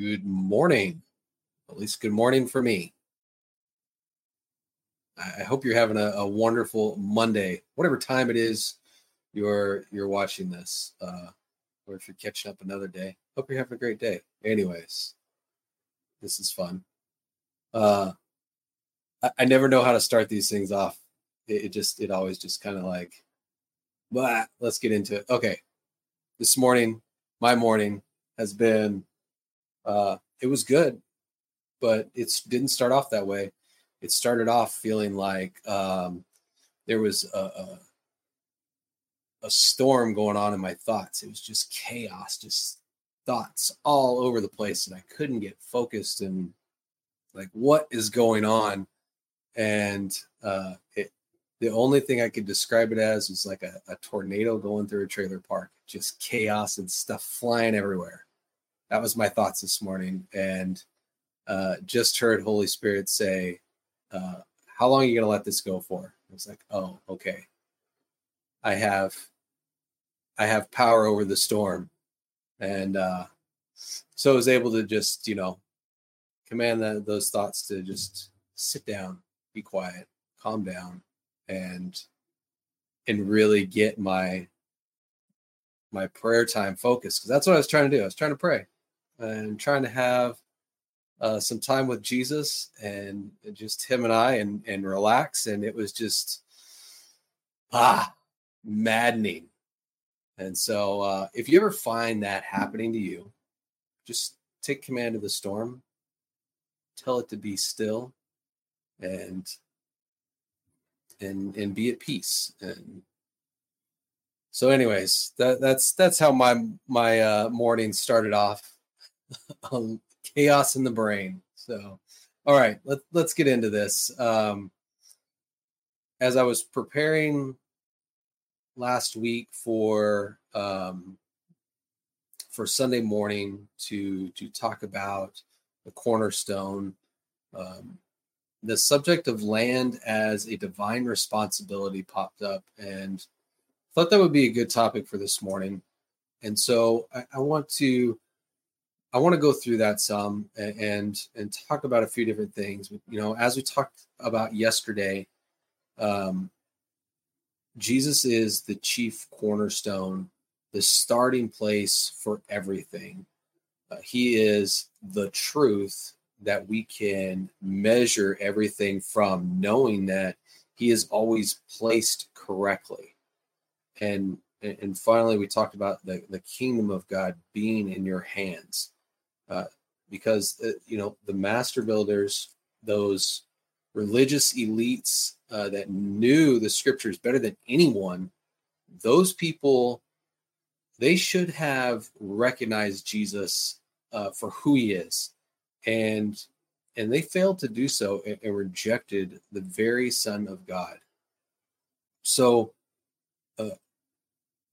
Good morning. At least good morning for me. I hope you're having a, a wonderful Monday, whatever time it is you're you're watching this, uh, or if you're catching up another day. Hope you're having a great day. Anyways, this is fun. Uh, I, I never know how to start these things off. It, it just it always just kind of like, but let's get into it. Okay, this morning, my morning has been uh, it was good, but it didn't start off that way. It started off feeling like um, there was a, a, a storm going on in my thoughts. It was just chaos, just thoughts all over the place, and I couldn't get focused and like what is going on. And uh, it, the only thing I could describe it as was like a, a tornado going through a trailer park, just chaos and stuff flying everywhere that was my thoughts this morning. And uh, just heard holy spirit say uh, how long are you going to let this go for? I was like oh okay. I have i have power over the storm. And uh, so i was able to just you know command the, those thoughts to just sit down be quiet calm down and and really get my my prayer time focused because that's what i was trying to do. I was trying to pray and trying to have uh, some time with Jesus and just him and I and, and relax. And it was just, ah, maddening. And so uh, if you ever find that happening to you, just take command of the storm, tell it to be still and and and be at peace and so anyways that that's that's how my my uh morning started off um, chaos in the brain. So, all right, let, let's get into this. Um, as I was preparing last week for um, for Sunday morning to to talk about the cornerstone, um, the subject of land as a divine responsibility popped up, and thought that would be a good topic for this morning. And so I, I want to I want to go through that some and and talk about a few different things. You know, as we talked about yesterday, um, Jesus is the chief cornerstone, the starting place for everything. Uh, he is the truth that we can measure everything from, knowing that He is always placed correctly. And and finally, we talked about the, the kingdom of God being in your hands uh, because uh, you know the master builders, those religious elites uh, that knew the scriptures better than anyone, those people, they should have recognized Jesus uh, for who he is, and and they failed to do so and, and rejected the very Son of God. So, uh,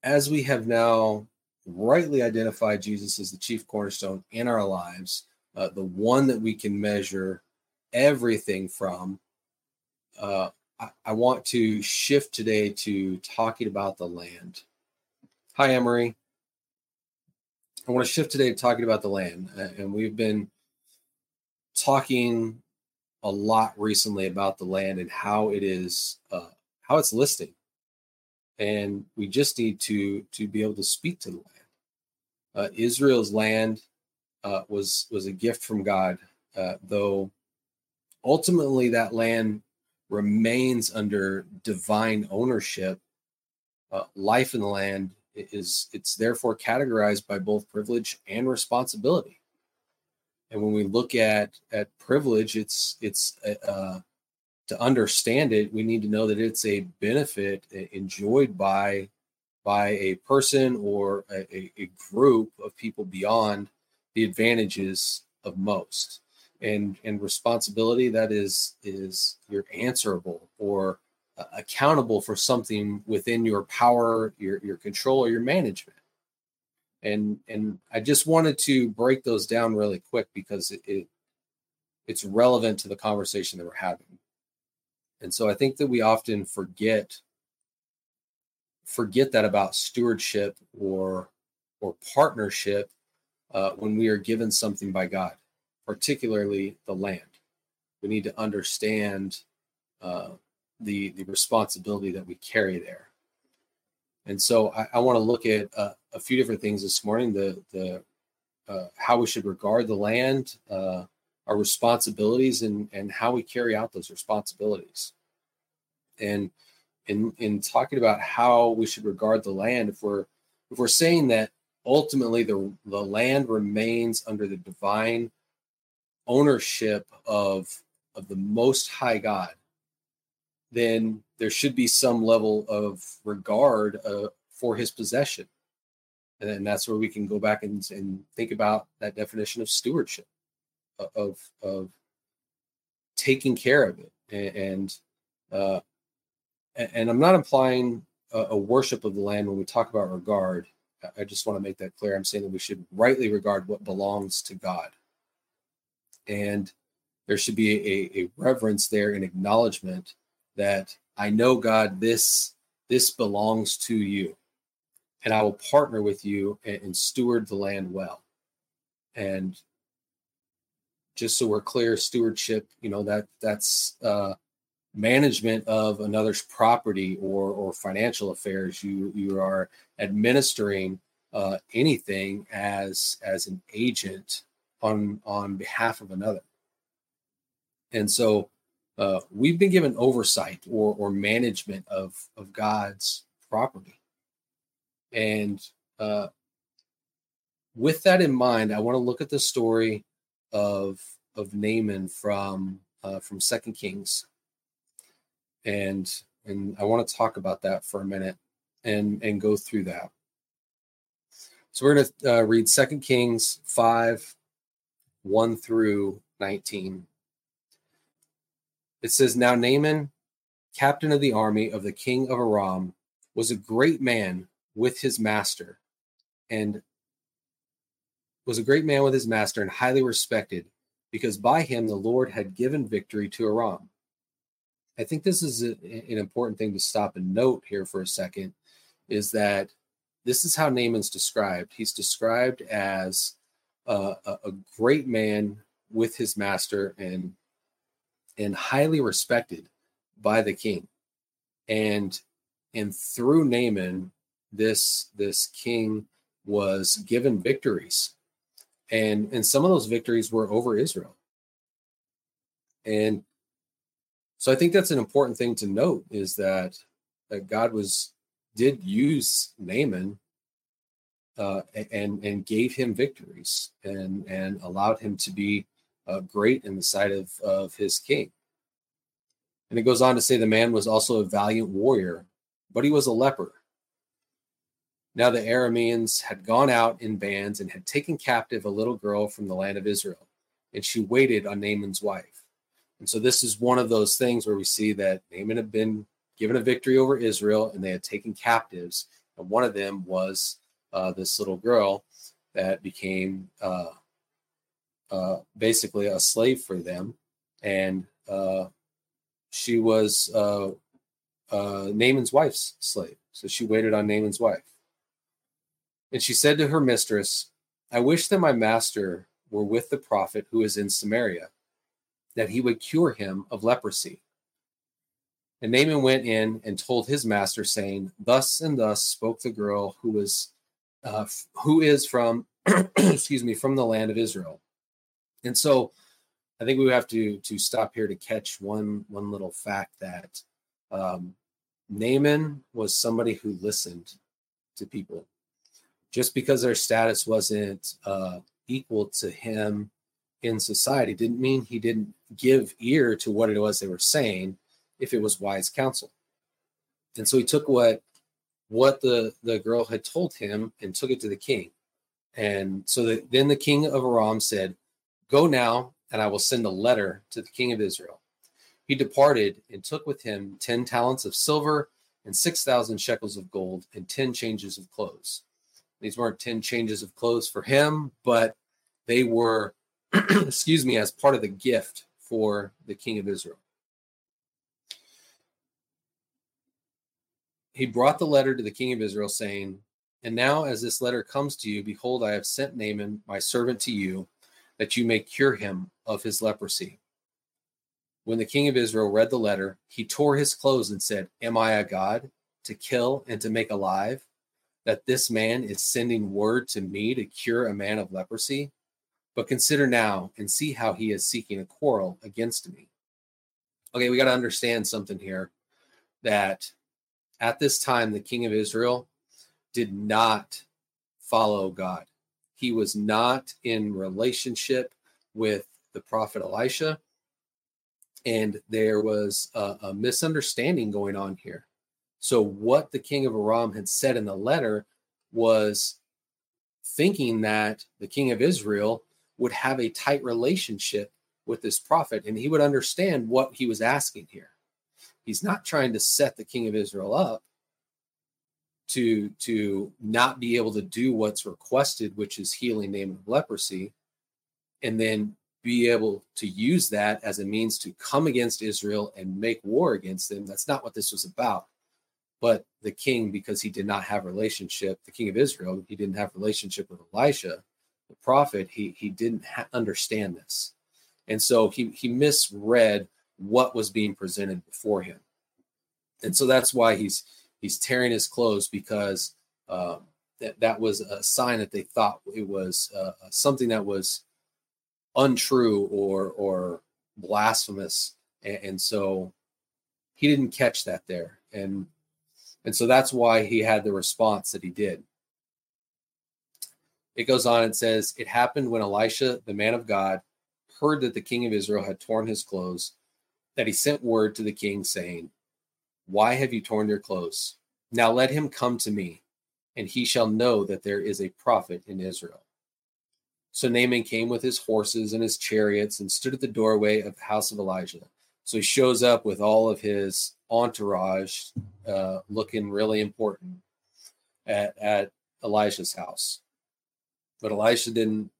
as we have now rightly identify Jesus as the chief cornerstone in our lives, uh, the one that we can measure everything from. Uh, I, I, want to shift today to talking about the land. Hi, Emery. I want to shift today to talking about the land. And we've been talking a lot recently about the land and how it is, uh, how it's listing. And we just need to to be able to speak to the land uh, Israel's land uh, was was a gift from God, uh, though ultimately that land remains under divine ownership. Uh, life in the land is it's therefore categorized by both privilege and responsibility. And when we look at at privilege, it's it's uh, uh, to understand it, we need to know that it's a benefit enjoyed by by a person or a, a group of people beyond the advantages of most. And and responsibility that is is you're answerable or uh, accountable for something within your power your your control or your management. And and i just wanted to break those down really quick because it, it it's relevant to the conversation that we're having. And so i think that we often forget forget that about stewardship or or partnership uh, when we are given something by God, particularly the land. We need to understand uh, the the responsibility that we carry there. And so I, I want to look at uh, a few different things this morning. The the uh, how we should regard the land, uh, our responsibilities, and and how we carry out those responsibilities. And in in talking about how we should regard the land, if we're if we're saying that ultimately the the land remains under the divine ownership of of the Most High God, then there should be some level of regard uh, for His possession, and, and that's where we can go back and, and think about that definition of stewardship, of of taking care of it, and, and uh, and I'm not implying a, a, worship of the land when we talk about regard. I just want to make that clear. I'm saying that we should rightly regard what belongs to God. And there should be a, a reverence there and acknowledgement that I know, God, this this belongs to you. And I will partner with you and, and steward the land well. And just so we're clear, stewardship, you know, that that's uh management of another's property or or financial affairs you you are administering uh, anything as as an agent on on behalf of another. And so uh, we've been given oversight or or management of of god's property. And uh, with that in mind i want to look at the story of of naaman from uh, from second kings and and I want to talk about that for a minute and and go through that. So we're going to uh, read Second Kings five, one through nineteen. It says, "Now Naaman, captain of the army of the king of Aram, was a great man with his master, and was a great man with his master and highly respected, because by him the Lord had given victory to Aram." I think this is a, an important thing to stop and note here for a second is that this is how Naaman's described. He's described as a, a great man with his master and and highly respected by the king. And and through Naaman, this this king was given victories. And and some of those victories were over Israel. And so I think that's an important thing to note is that that God was did use Naaman uh, and and gave him victories and and allowed him to be uh, great in the sight of of his king. And it goes on to say the man was also a valiant warrior, but he was a leper. Now the Arameans had gone out in bands and had taken captive a little girl from the land of Israel, and she waited on Naaman's wife. And so this is one of those things where we see that Naaman had been given a victory over Israel and they had taken captives. And one of them was uh, this little girl that became uh, uh, basically a slave for them. And uh, she was uh, uh, Naaman's wife's slave. So she waited on Naaman's wife. And she said to her mistress, I wish that my master were with the prophet who is in Samaria that he would cure him of leprosy. And Naaman went in and told his master, saying, Thus and thus spoke the girl who was uh, who is from excuse me from the land of Israel. And so I think we have to to stop here to catch one one little fact that um, Naaman was somebody who listened to people. Just because their status wasn't uh, equal to him in society didn't mean he didn't give ear to what it was they were saying if it was wise counsel. And so he took what what the the girl had told him and took it to the king. And so the, then the king of Aram said, "Go now, and I will send a letter to the king of Israel." He departed and took with him 10 talents of silver and 6,000 shekels of gold and 10 changes of clothes. These weren't 10 changes of clothes for him, but they were excuse me, as part of the gift for the king of Israel. He brought the letter to the king of Israel saying, And now, as this letter comes to you, behold, I have sent Naaman, my servant, to you, that you may cure him of his leprosy. When the king of Israel read the letter, he tore his clothes and said, Am I a God to kill and to make alive? That this man is sending word to me to cure a man of leprosy? But consider now and see how he is seeking a quarrel against me. Okay, we got to understand something here that at this time, the king of Israel did not follow God. He was not in relationship with the prophet Elisha. And there was a, a misunderstanding going on here. So, what the king of Aram had said in the letter was thinking that the king of Israel would have a tight relationship with this prophet and he would understand what he was asking here. He's not trying to set the king of Israel up to to not be able to do what's requested, which is healing Naaman of leprosy, and then be able to use that as a means to come against Israel and make war against them. That's not what this was about. But the king, because he did not have relationship, the king of Israel, he didn't have relationship with Elisha, the prophet. He he didn't ha- understand this, and so he he misread what was being presented before him, and so that's why he's he's tearing his clothes because uh, that that was a sign that they thought it was uh, something that was untrue or or blasphemous, and, and so he didn't catch that there, and and so that's why he had the response that he did. It goes on and says, It happened when Elisha, the man of God, heard that the king of Israel had torn his clothes, that he sent word to the king, saying, why have you torn your clothes? Now let him come to me, and he shall know that there is a prophet in Israel. So Naaman came with his horses and his chariots and stood at the doorway of the house of Elijah. So he shows up with all of his entourage, uh, looking really important at, at Elijah's house. But Elisha didn't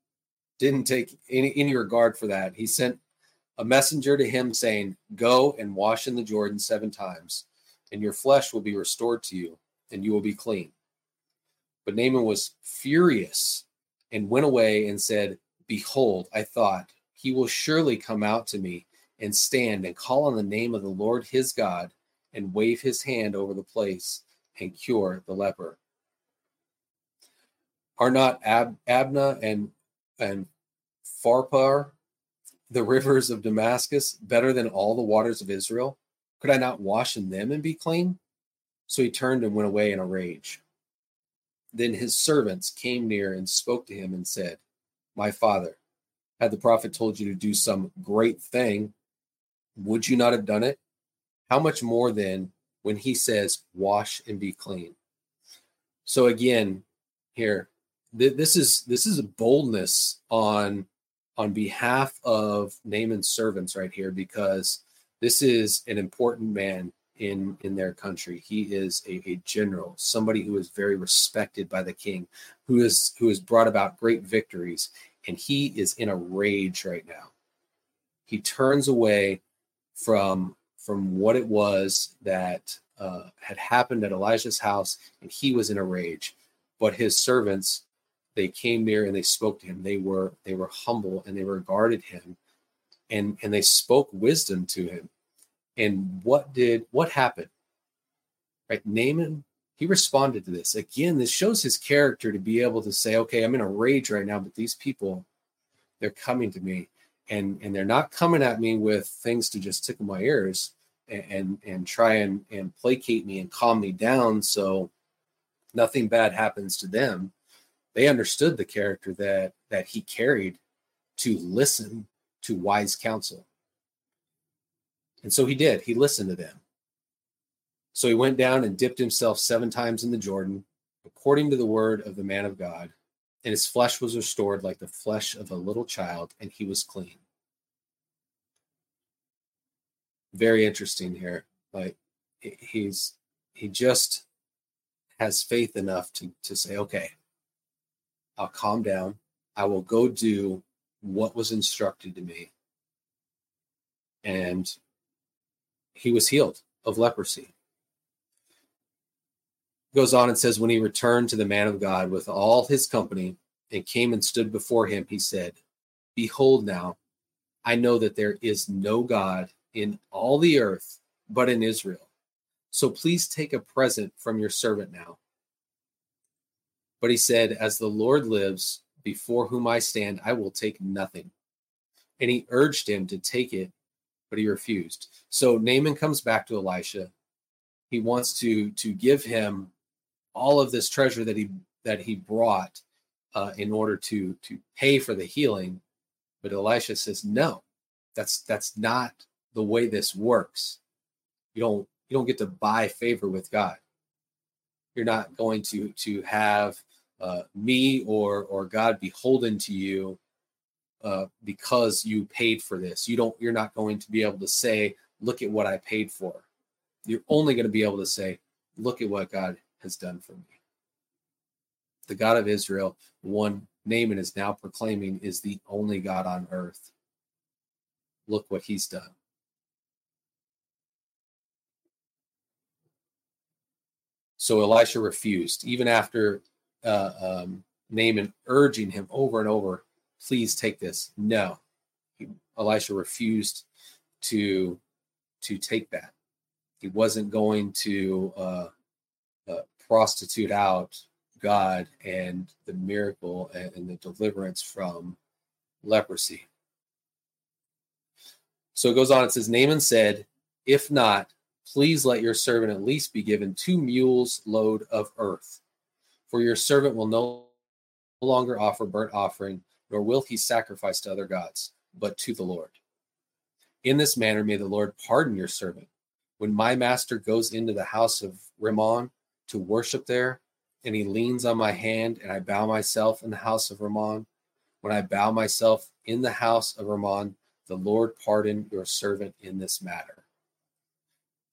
didn't take any, any regard for that. He sent a messenger to him saying, Go and wash in the Jordan seven times and your flesh will be restored to you, and you will be clean. But Naaman was furious and went away and said, Behold, I thought, he will surely come out to me and stand and call on the name of the Lord his God and wave his hand over the place and cure the leper. Are not Ab- Abana and, and Pharpar, the rivers of Damascus, better than all the waters of Israel? Could I not wash in them and be clean? So he turned and went away in a rage. Then his servants came near and spoke to him and said, My father, had the prophet told you to do some great thing, would you not have done it? How much more then when he says, Wash and be clean? So again, here, th- this is this is a boldness on on behalf of Naaman's servants right here because this is an important man in in their country. He is a, a, general, somebody who is very respected by the king, who is who has brought about great victories, and he is in a rage right now. He turns away from from what it was that uh, had happened at Elijah's house, and he was in a rage. But his servants, they came near and they spoke to him. They were they were humble and they regarded him and and they spoke wisdom to him. And what did what happened? Right, Naaman he responded to this. Again, this shows his character to be able to say, okay, I'm in a rage right now, but these people, they're coming to me and and they're not coming at me with things to just tickle my ears and and, and try and, and placate me and calm me down so nothing bad happens to them. They understood the character that that he carried to listen to wise counsel. And so he did. He listened to them. So he went down and dipped himself seven times in the Jordan, according to the word of the man of God. And his flesh was restored like the flesh of a little child, and he was clean. Very interesting here. Like he's he just has faith enough to to say, okay, I'll calm down. I will go do what was instructed to me. And he was healed of leprosy. goes on and says, When he returned to the man of God with all his company and came and stood before him, he said, Behold, now I know that there is no God in all the earth but in Israel. So please take a present from your servant now. But he said, As the Lord lives, before whom I stand, I will take nothing. And he urged him to take it, but he refused. So Naaman comes back to Elisha. He wants to to give him all of this treasure that he that he brought uh, in order to to pay for the healing. But Elisha says, "No, that's that's not the way this works. You don't you don't get to buy favor with God. You're not going to to have uh, me or or God beholden to you uh, because you paid for this. You don't. You're not going to be able to say, "Look at what I paid for." You're only going to be able to say, "Look at what God has done for me." The God of Israel, one Naaman is now proclaiming, is the only God on earth. Look what He's done. So Elisha refused, even after uh, um, Naaman urging him over and over, please take this. No, Elisha refused to to take that. He wasn't going to uh, uh, prostitute out God and the miracle and, and the deliverance from leprosy. So it goes on. It says, Naaman said, If not, please let your servant at least be given two mules load of earth for your servant will no longer offer burnt offering, nor will he sacrifice to other gods, but to the Lord. In this manner may the Lord pardon your servant. When my master goes into the house of Rimmon to worship there, and he leans on my hand, and I bow myself in the house of Rimmon, when I bow myself in the house of Rimmon, the Lord pardon your servant in this matter.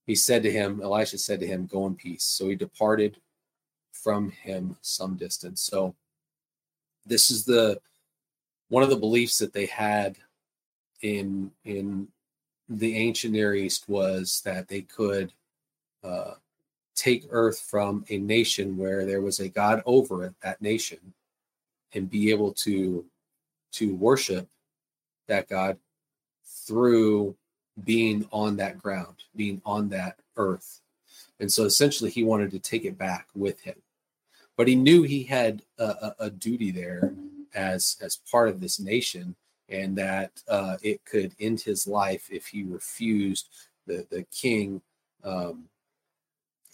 He said to him, Elisha said to him, Go in peace. So he departed from him some distance. So this is the one of the beliefs that they had in in the ancient Near East was that they could uh, take Earth from a nation where there was a God over it, that nation, and be able to to worship that God through being on that ground, being on that earth. And so essentially, he wanted to take it back with him but he knew he had a, a, duty there as as part of this nation and that uh, it could end his life if he refused the the king um,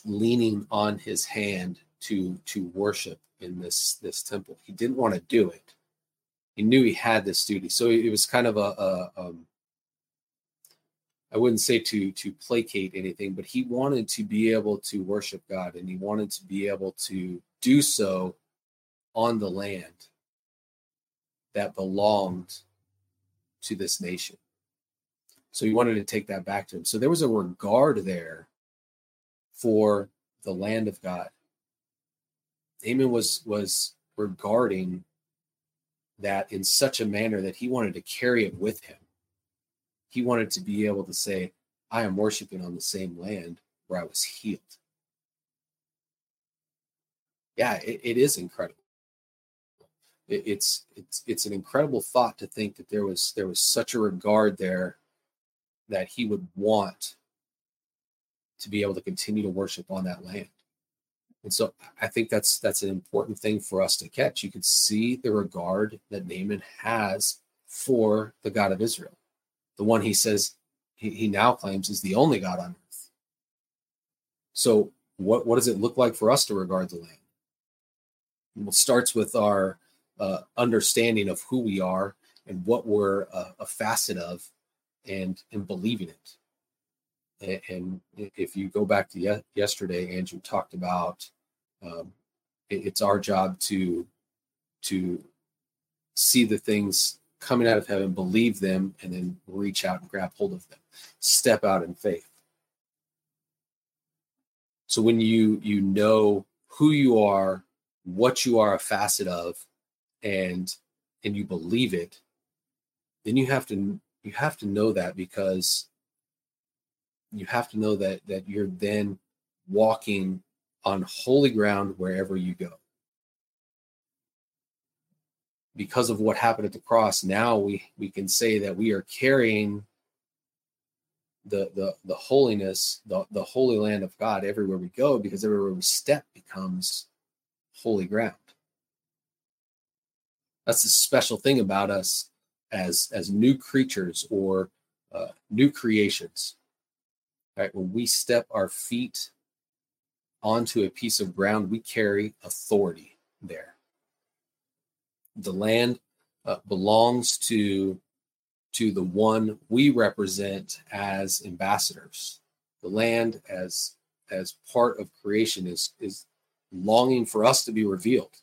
leaning on his hand to to worship in this this temple. He didn't want to do it. He knew he had this duty, so it was kind of a, a um, I wouldn't say to to placate anything, but he wanted to be able to worship God and he wanted to be able to do so on the land that belonged to this nation. So he wanted to take that back to him. So there was a regard there for the land of God. Naaman was was regarding that in such a manner that he wanted to carry it with him. He wanted to be able to say, I am worshiping on the same land where I was healed yeah, it, it is incredible. It, it's it's it's an incredible thought to think that there was there was such a regard there that he would want to be able to continue to worship on that land. And so I think that's that's an important thing for us to catch. You can see the regard that Naaman has for the God of Israel, the one he says he, he now claims is the only God on earth. So what what does it look like for us to regard the land? It starts with our uh, understanding of who we are and what we're a, a facet of, and and believing it. And, and if you go back to yesterday, Andrew talked about um, it's our job to to see the things coming out of heaven, believe them, and then reach out and grab hold of them. Step out in faith. So when you you know who you are what you are a facet of and and you believe it then you have to you have to know that because you have to know that that you're then walking on holy ground wherever you go. Because of what happened at the cross, now we, we can say that we are carrying the the the holiness, the, the holy land of God everywhere we go, because everywhere we step becomes holy ground. That's the special thing about us as as new creatures or uh, new creations. Right, when we step our feet onto a piece of ground, we carry authority there. The land uh, belongs to to the one we represent as ambassadors. The land as as part of creation is is longing for us to be revealed.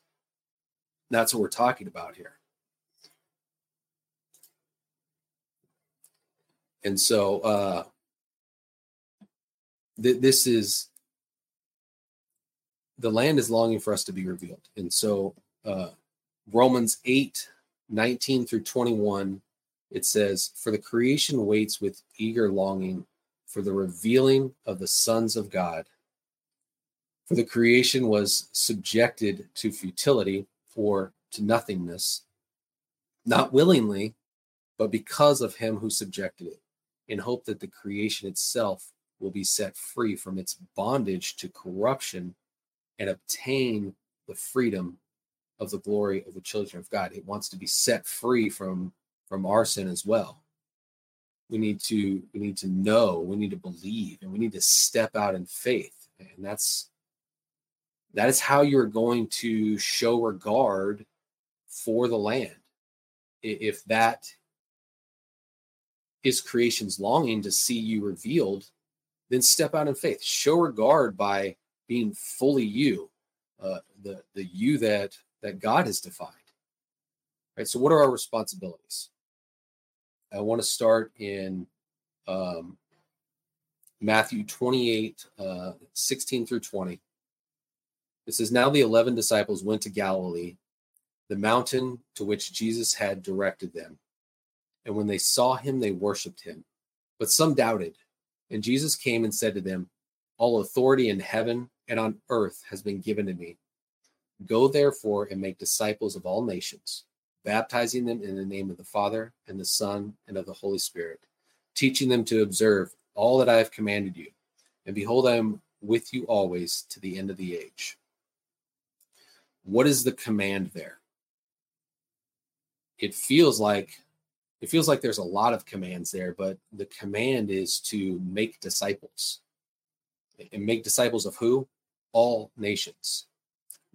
That's what we're talking about here. And so uh th- this is the land is longing for us to be revealed. And so uh Romans 8 19 through 21 it says, For the creation waits with eager longing for the revealing of the sons of God. For the creation was subjected to futility or to nothingness, not willingly, but because of him who subjected it, in hope that the creation itself will be set free from its bondage to corruption and obtain the freedom of the glory of the children of God. It wants to be set free from from our sin as well. We need to we need to know, we need to believe, and we need to step out in faith. And that's that is how you're going to show regard for the land. If that is creation's longing to see you revealed, then step out in faith. Show regard by being fully you, uh, the the you that that God has defined. Right. So, what are our responsibilities? I want to start in um, Matthew 28, uh, 16 through 20. It says, Now the 11 disciples went to Galilee, the mountain to which Jesus had directed them. And when they saw him, they worshiped him. But some doubted. And Jesus came and said to them, All authority in heaven and on earth has been given to me. Go therefore and make disciples of all nations baptizing them in the name of the Father and the Son and of the Holy Spirit, teaching them to observe all that I have commanded you. And behold, I am with you always to the end of the age. What is the command there? It feels like it feels like there's a lot of commands there, but the command is to make disciples. And make disciples of who? All nations.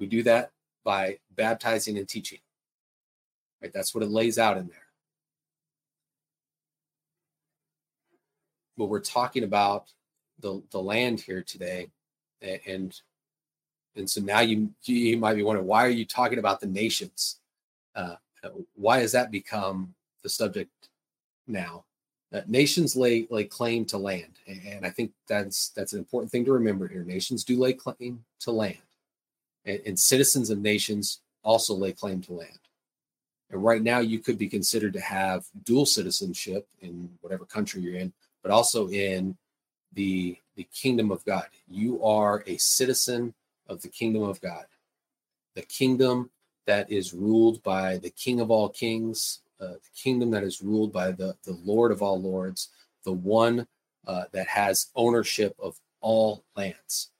We do that by baptizing and teaching. Right? That's what it lays out in there. But we're talking about the, the land here today. And and so now you you might be wondering why are you talking about the nations? Uh, why has that become the subject now? Uh, nations lay lay claim to land, and I think that's that's an important thing to remember here. Nations do lay claim to land, and, and citizens of nations also lay claim to land. And right now, you could be considered to have dual citizenship in whatever country you're in, but also in the the kingdom of God. You are a citizen of the kingdom of God, the kingdom that is ruled by the King of all kings, uh, the kingdom that is ruled by the the Lord of all lords, the one uh, that has ownership of all lands,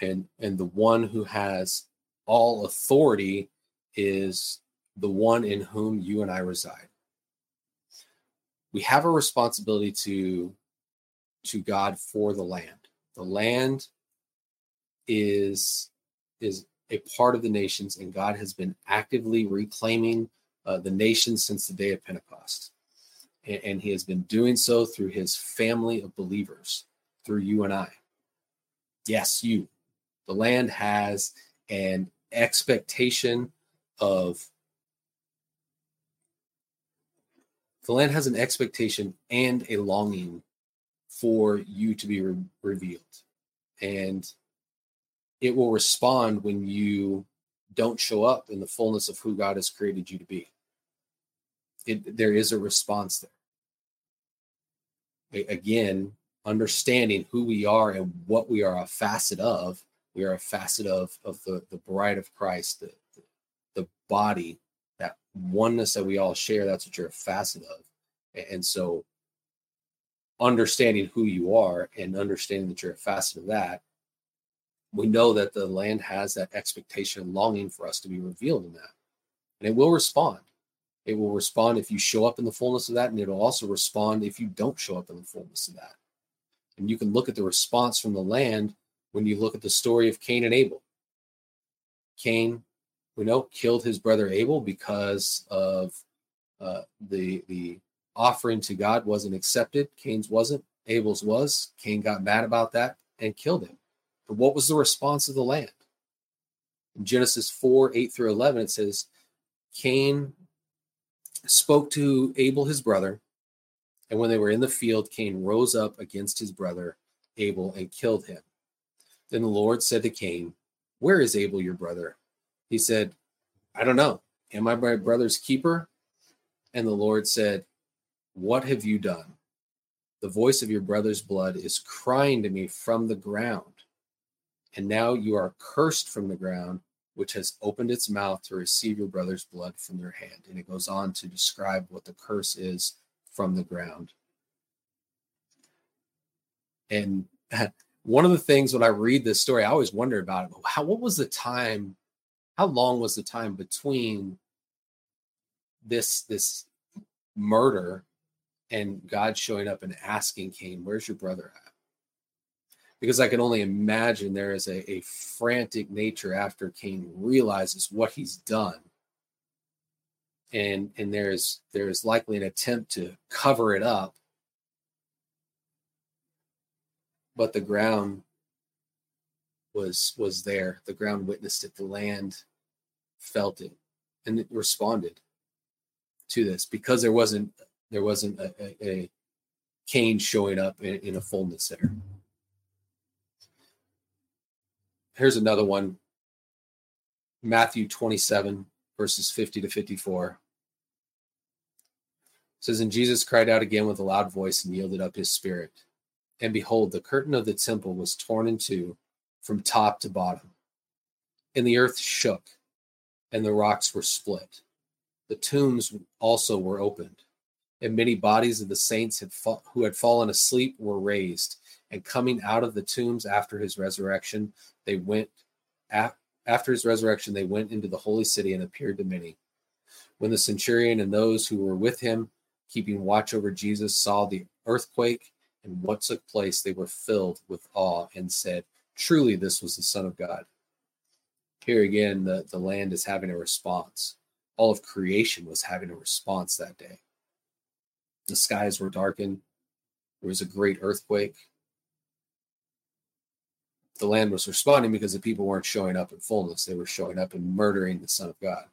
and and the one who has all authority is the one in whom you and I reside. We have a responsibility to to God for the land. The land is is a part of the nations, and God has been actively reclaiming uh, the nations since the day of Pentecost, and, and He has been doing so through His family of believers, through you and I. Yes, you. The land has an expectation of the land has an expectation and a longing for you to be re- revealed and it will respond when you don't show up in the fullness of who god has created you to be it, there is a response there again understanding who we are and what we are a facet of. We are a facet of of the the bride of Christ, the the, the body, that oneness that we all share. That's what you're a facet of, and so understanding who you are and understanding that you're a facet of that we know that the land has that expectation and longing for us to be revealed in that. And it will respond. It will respond if you show up in the fullness of that, and it'll also respond if you don't show up in the fullness of that. And you can look at the response from the land when you look at the story of Cain and Abel. Cain, we know, killed his brother Abel because of uh, the the offering to God wasn't accepted. Cain's wasn't. Abel's was. Cain got mad about that and killed him. But what was the response of the land? In Genesis 4 8 through 11, it says, Cain spoke to Abel, his brother, and when they were in the field, Cain rose up against his brother Abel and killed him. Then the Lord said to Cain, Where is Abel, your brother? He said, I don't know. Am I my brother's keeper? And the Lord said, What have you done? The voice of your brother's blood is crying to me from the ground and now you are cursed from the ground, which has opened its mouth to receive your brother's blood from your hand. And it goes on to describe what the curse is from the ground. And one of the things when I read this story, I always wonder about it. How what was the time? How long was the time between this this murder and God showing up and asking Cain, "Where's your brother at?" because I can only imagine there is a, a frantic nature after Cain realizes what he's done. And and there's there's likely an attempt to cover it up. But the ground was was there. The ground witnessed it. The land felt it and it responded to this because there wasn't there wasn't a, a, a Cain showing up in, in a fullness there. Here's another one Matthew 27, verses 50 to 54. It says, And Jesus cried out again with a loud voice and yielded up his spirit. And behold, the curtain of the temple was torn in two from top to bottom. And the earth shook, and the rocks were split. The tombs also were opened, and many bodies of the saints had fa- who had fallen asleep were raised. And coming out of the tombs after his resurrection, they went after his resurrection, they went into the holy city and appeared to many. When the centurion and those who were with him, keeping watch over Jesus, saw the earthquake and what took place, they were filled with awe and said, Truly, this was the Son of God. Here again, the, the land is having a response. All of creation was having a response that day. The skies were darkened. There was a great earthquake the land was responding because the people weren't showing up in fullness. They were showing up and murdering the Son of God.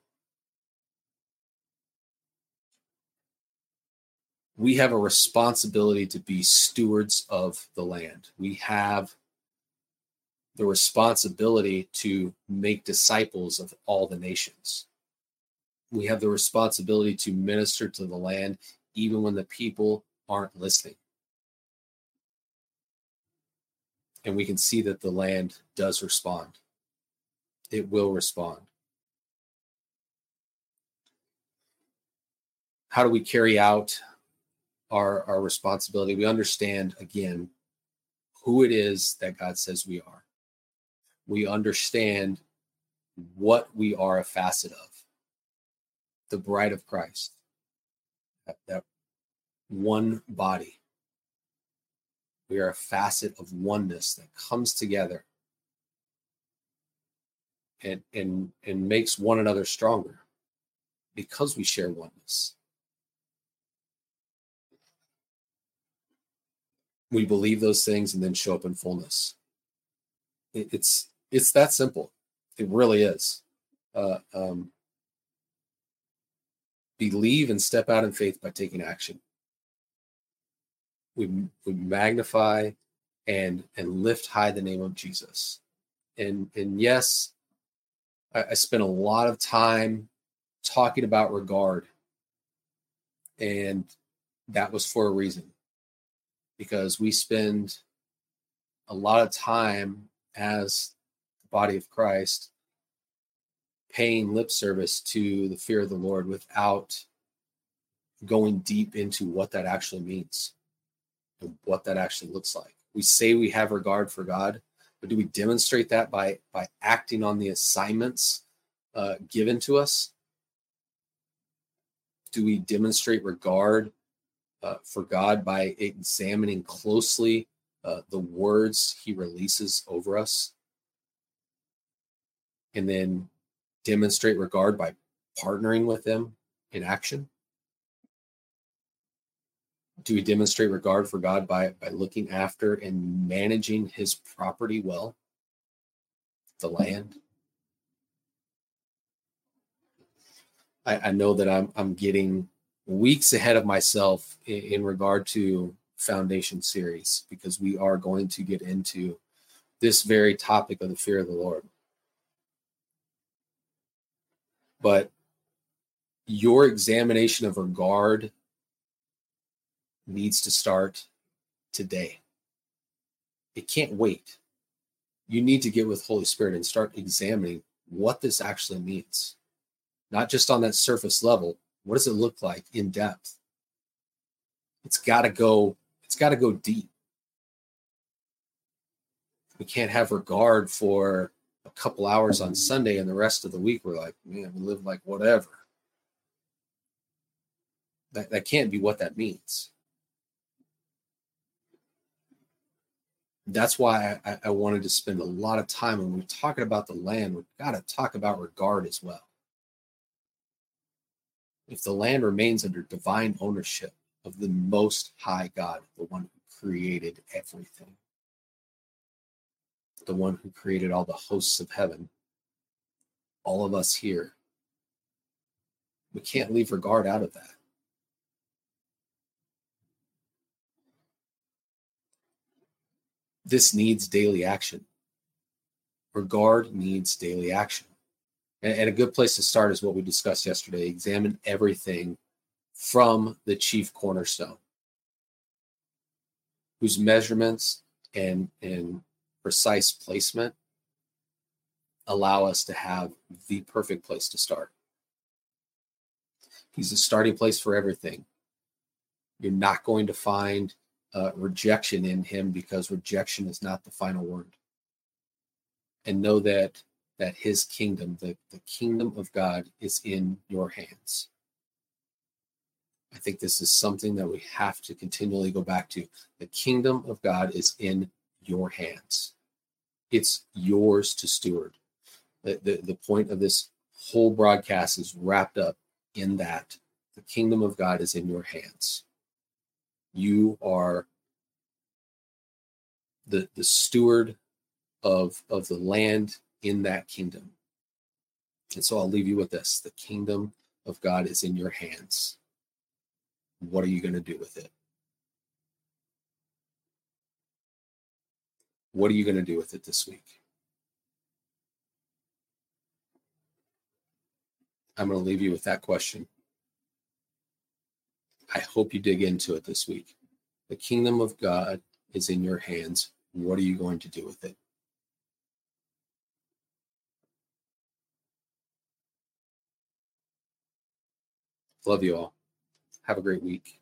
We have a responsibility to be stewards of the land. We have the responsibility to make disciples of all the nations. We have the responsibility to minister to the land even when the people aren't listening. and we can see that the land does respond. It will respond. How do we carry out our, our responsibility? We understand again who it is that God says we are. We understand what we are a facet of the bride of Christ, that, that one body we are a facet of oneness that comes together and, and, and makes one another stronger because we share oneness. We believe those things and then show up in fullness. It, it's it's that simple. It really is. Uh, um, believe and step out in faith by taking action we, we magnify and and lift high the name of Jesus. And and yes, I, I spent a lot of time talking about regard, and that was for a reason. Because we spend a lot of time as the body of Christ paying lip service to the fear of the Lord without going deep into what that actually means and what that actually looks like. We say we have regard for God, but do we demonstrate that by by acting on the assignments uh, given to us? Do we demonstrate regard uh, for God by examining closely uh, the words He releases over us, and then demonstrate regard by partnering with Him in action? Do we demonstrate regard for God by, by looking after and managing His property well, the land? I, I know that I'm I'm getting weeks ahead of myself in, in regard to foundation series because we are going to get into this very topic of the fear of the Lord. But your examination of regard needs to start today. It can't wait. You need to get with Holy Spirit and start examining what this actually means, not just on that surface level, what does it look like in depth? It's got to go, it's got to go deep. We can't have regard for a couple hours on Sunday and the rest of the week we're like, man, we live like whatever. That, that can't be what that means. That's why I, I wanted to spend a lot of time when we're talking about the land. We've got to talk about regard as well if the land remains under divine ownership of the Most High God, the one who created everything, the one who created all the hosts of heaven, all of us here, we can't leave regard out of that. This needs daily action. Regard needs daily action. And, and a good place to start is what we discussed yesterday examine everything from the chief cornerstone, whose measurements and, and precise placement allow us to have the perfect place to start. He's the starting place for everything. You're not going to find uh, rejection in him because rejection is not the final word. And know that that his kingdom, the, the kingdom of God, is in your hands. I think this is something that we have to continually go back to. The kingdom of God is in your hands, it's yours to steward. The, the, the point of this whole broadcast is wrapped up in that. The kingdom of God is in your hands. You are the, the steward of, of the land in that kingdom. And so I'll leave you with this the kingdom of God is in your hands. What are you going to do with it? What are you going to do with it this week? I'm going to leave you with that question. I hope you dig into it this week. The kingdom of God is in your hands. What are you going to do with it? Love you all. Have a great week.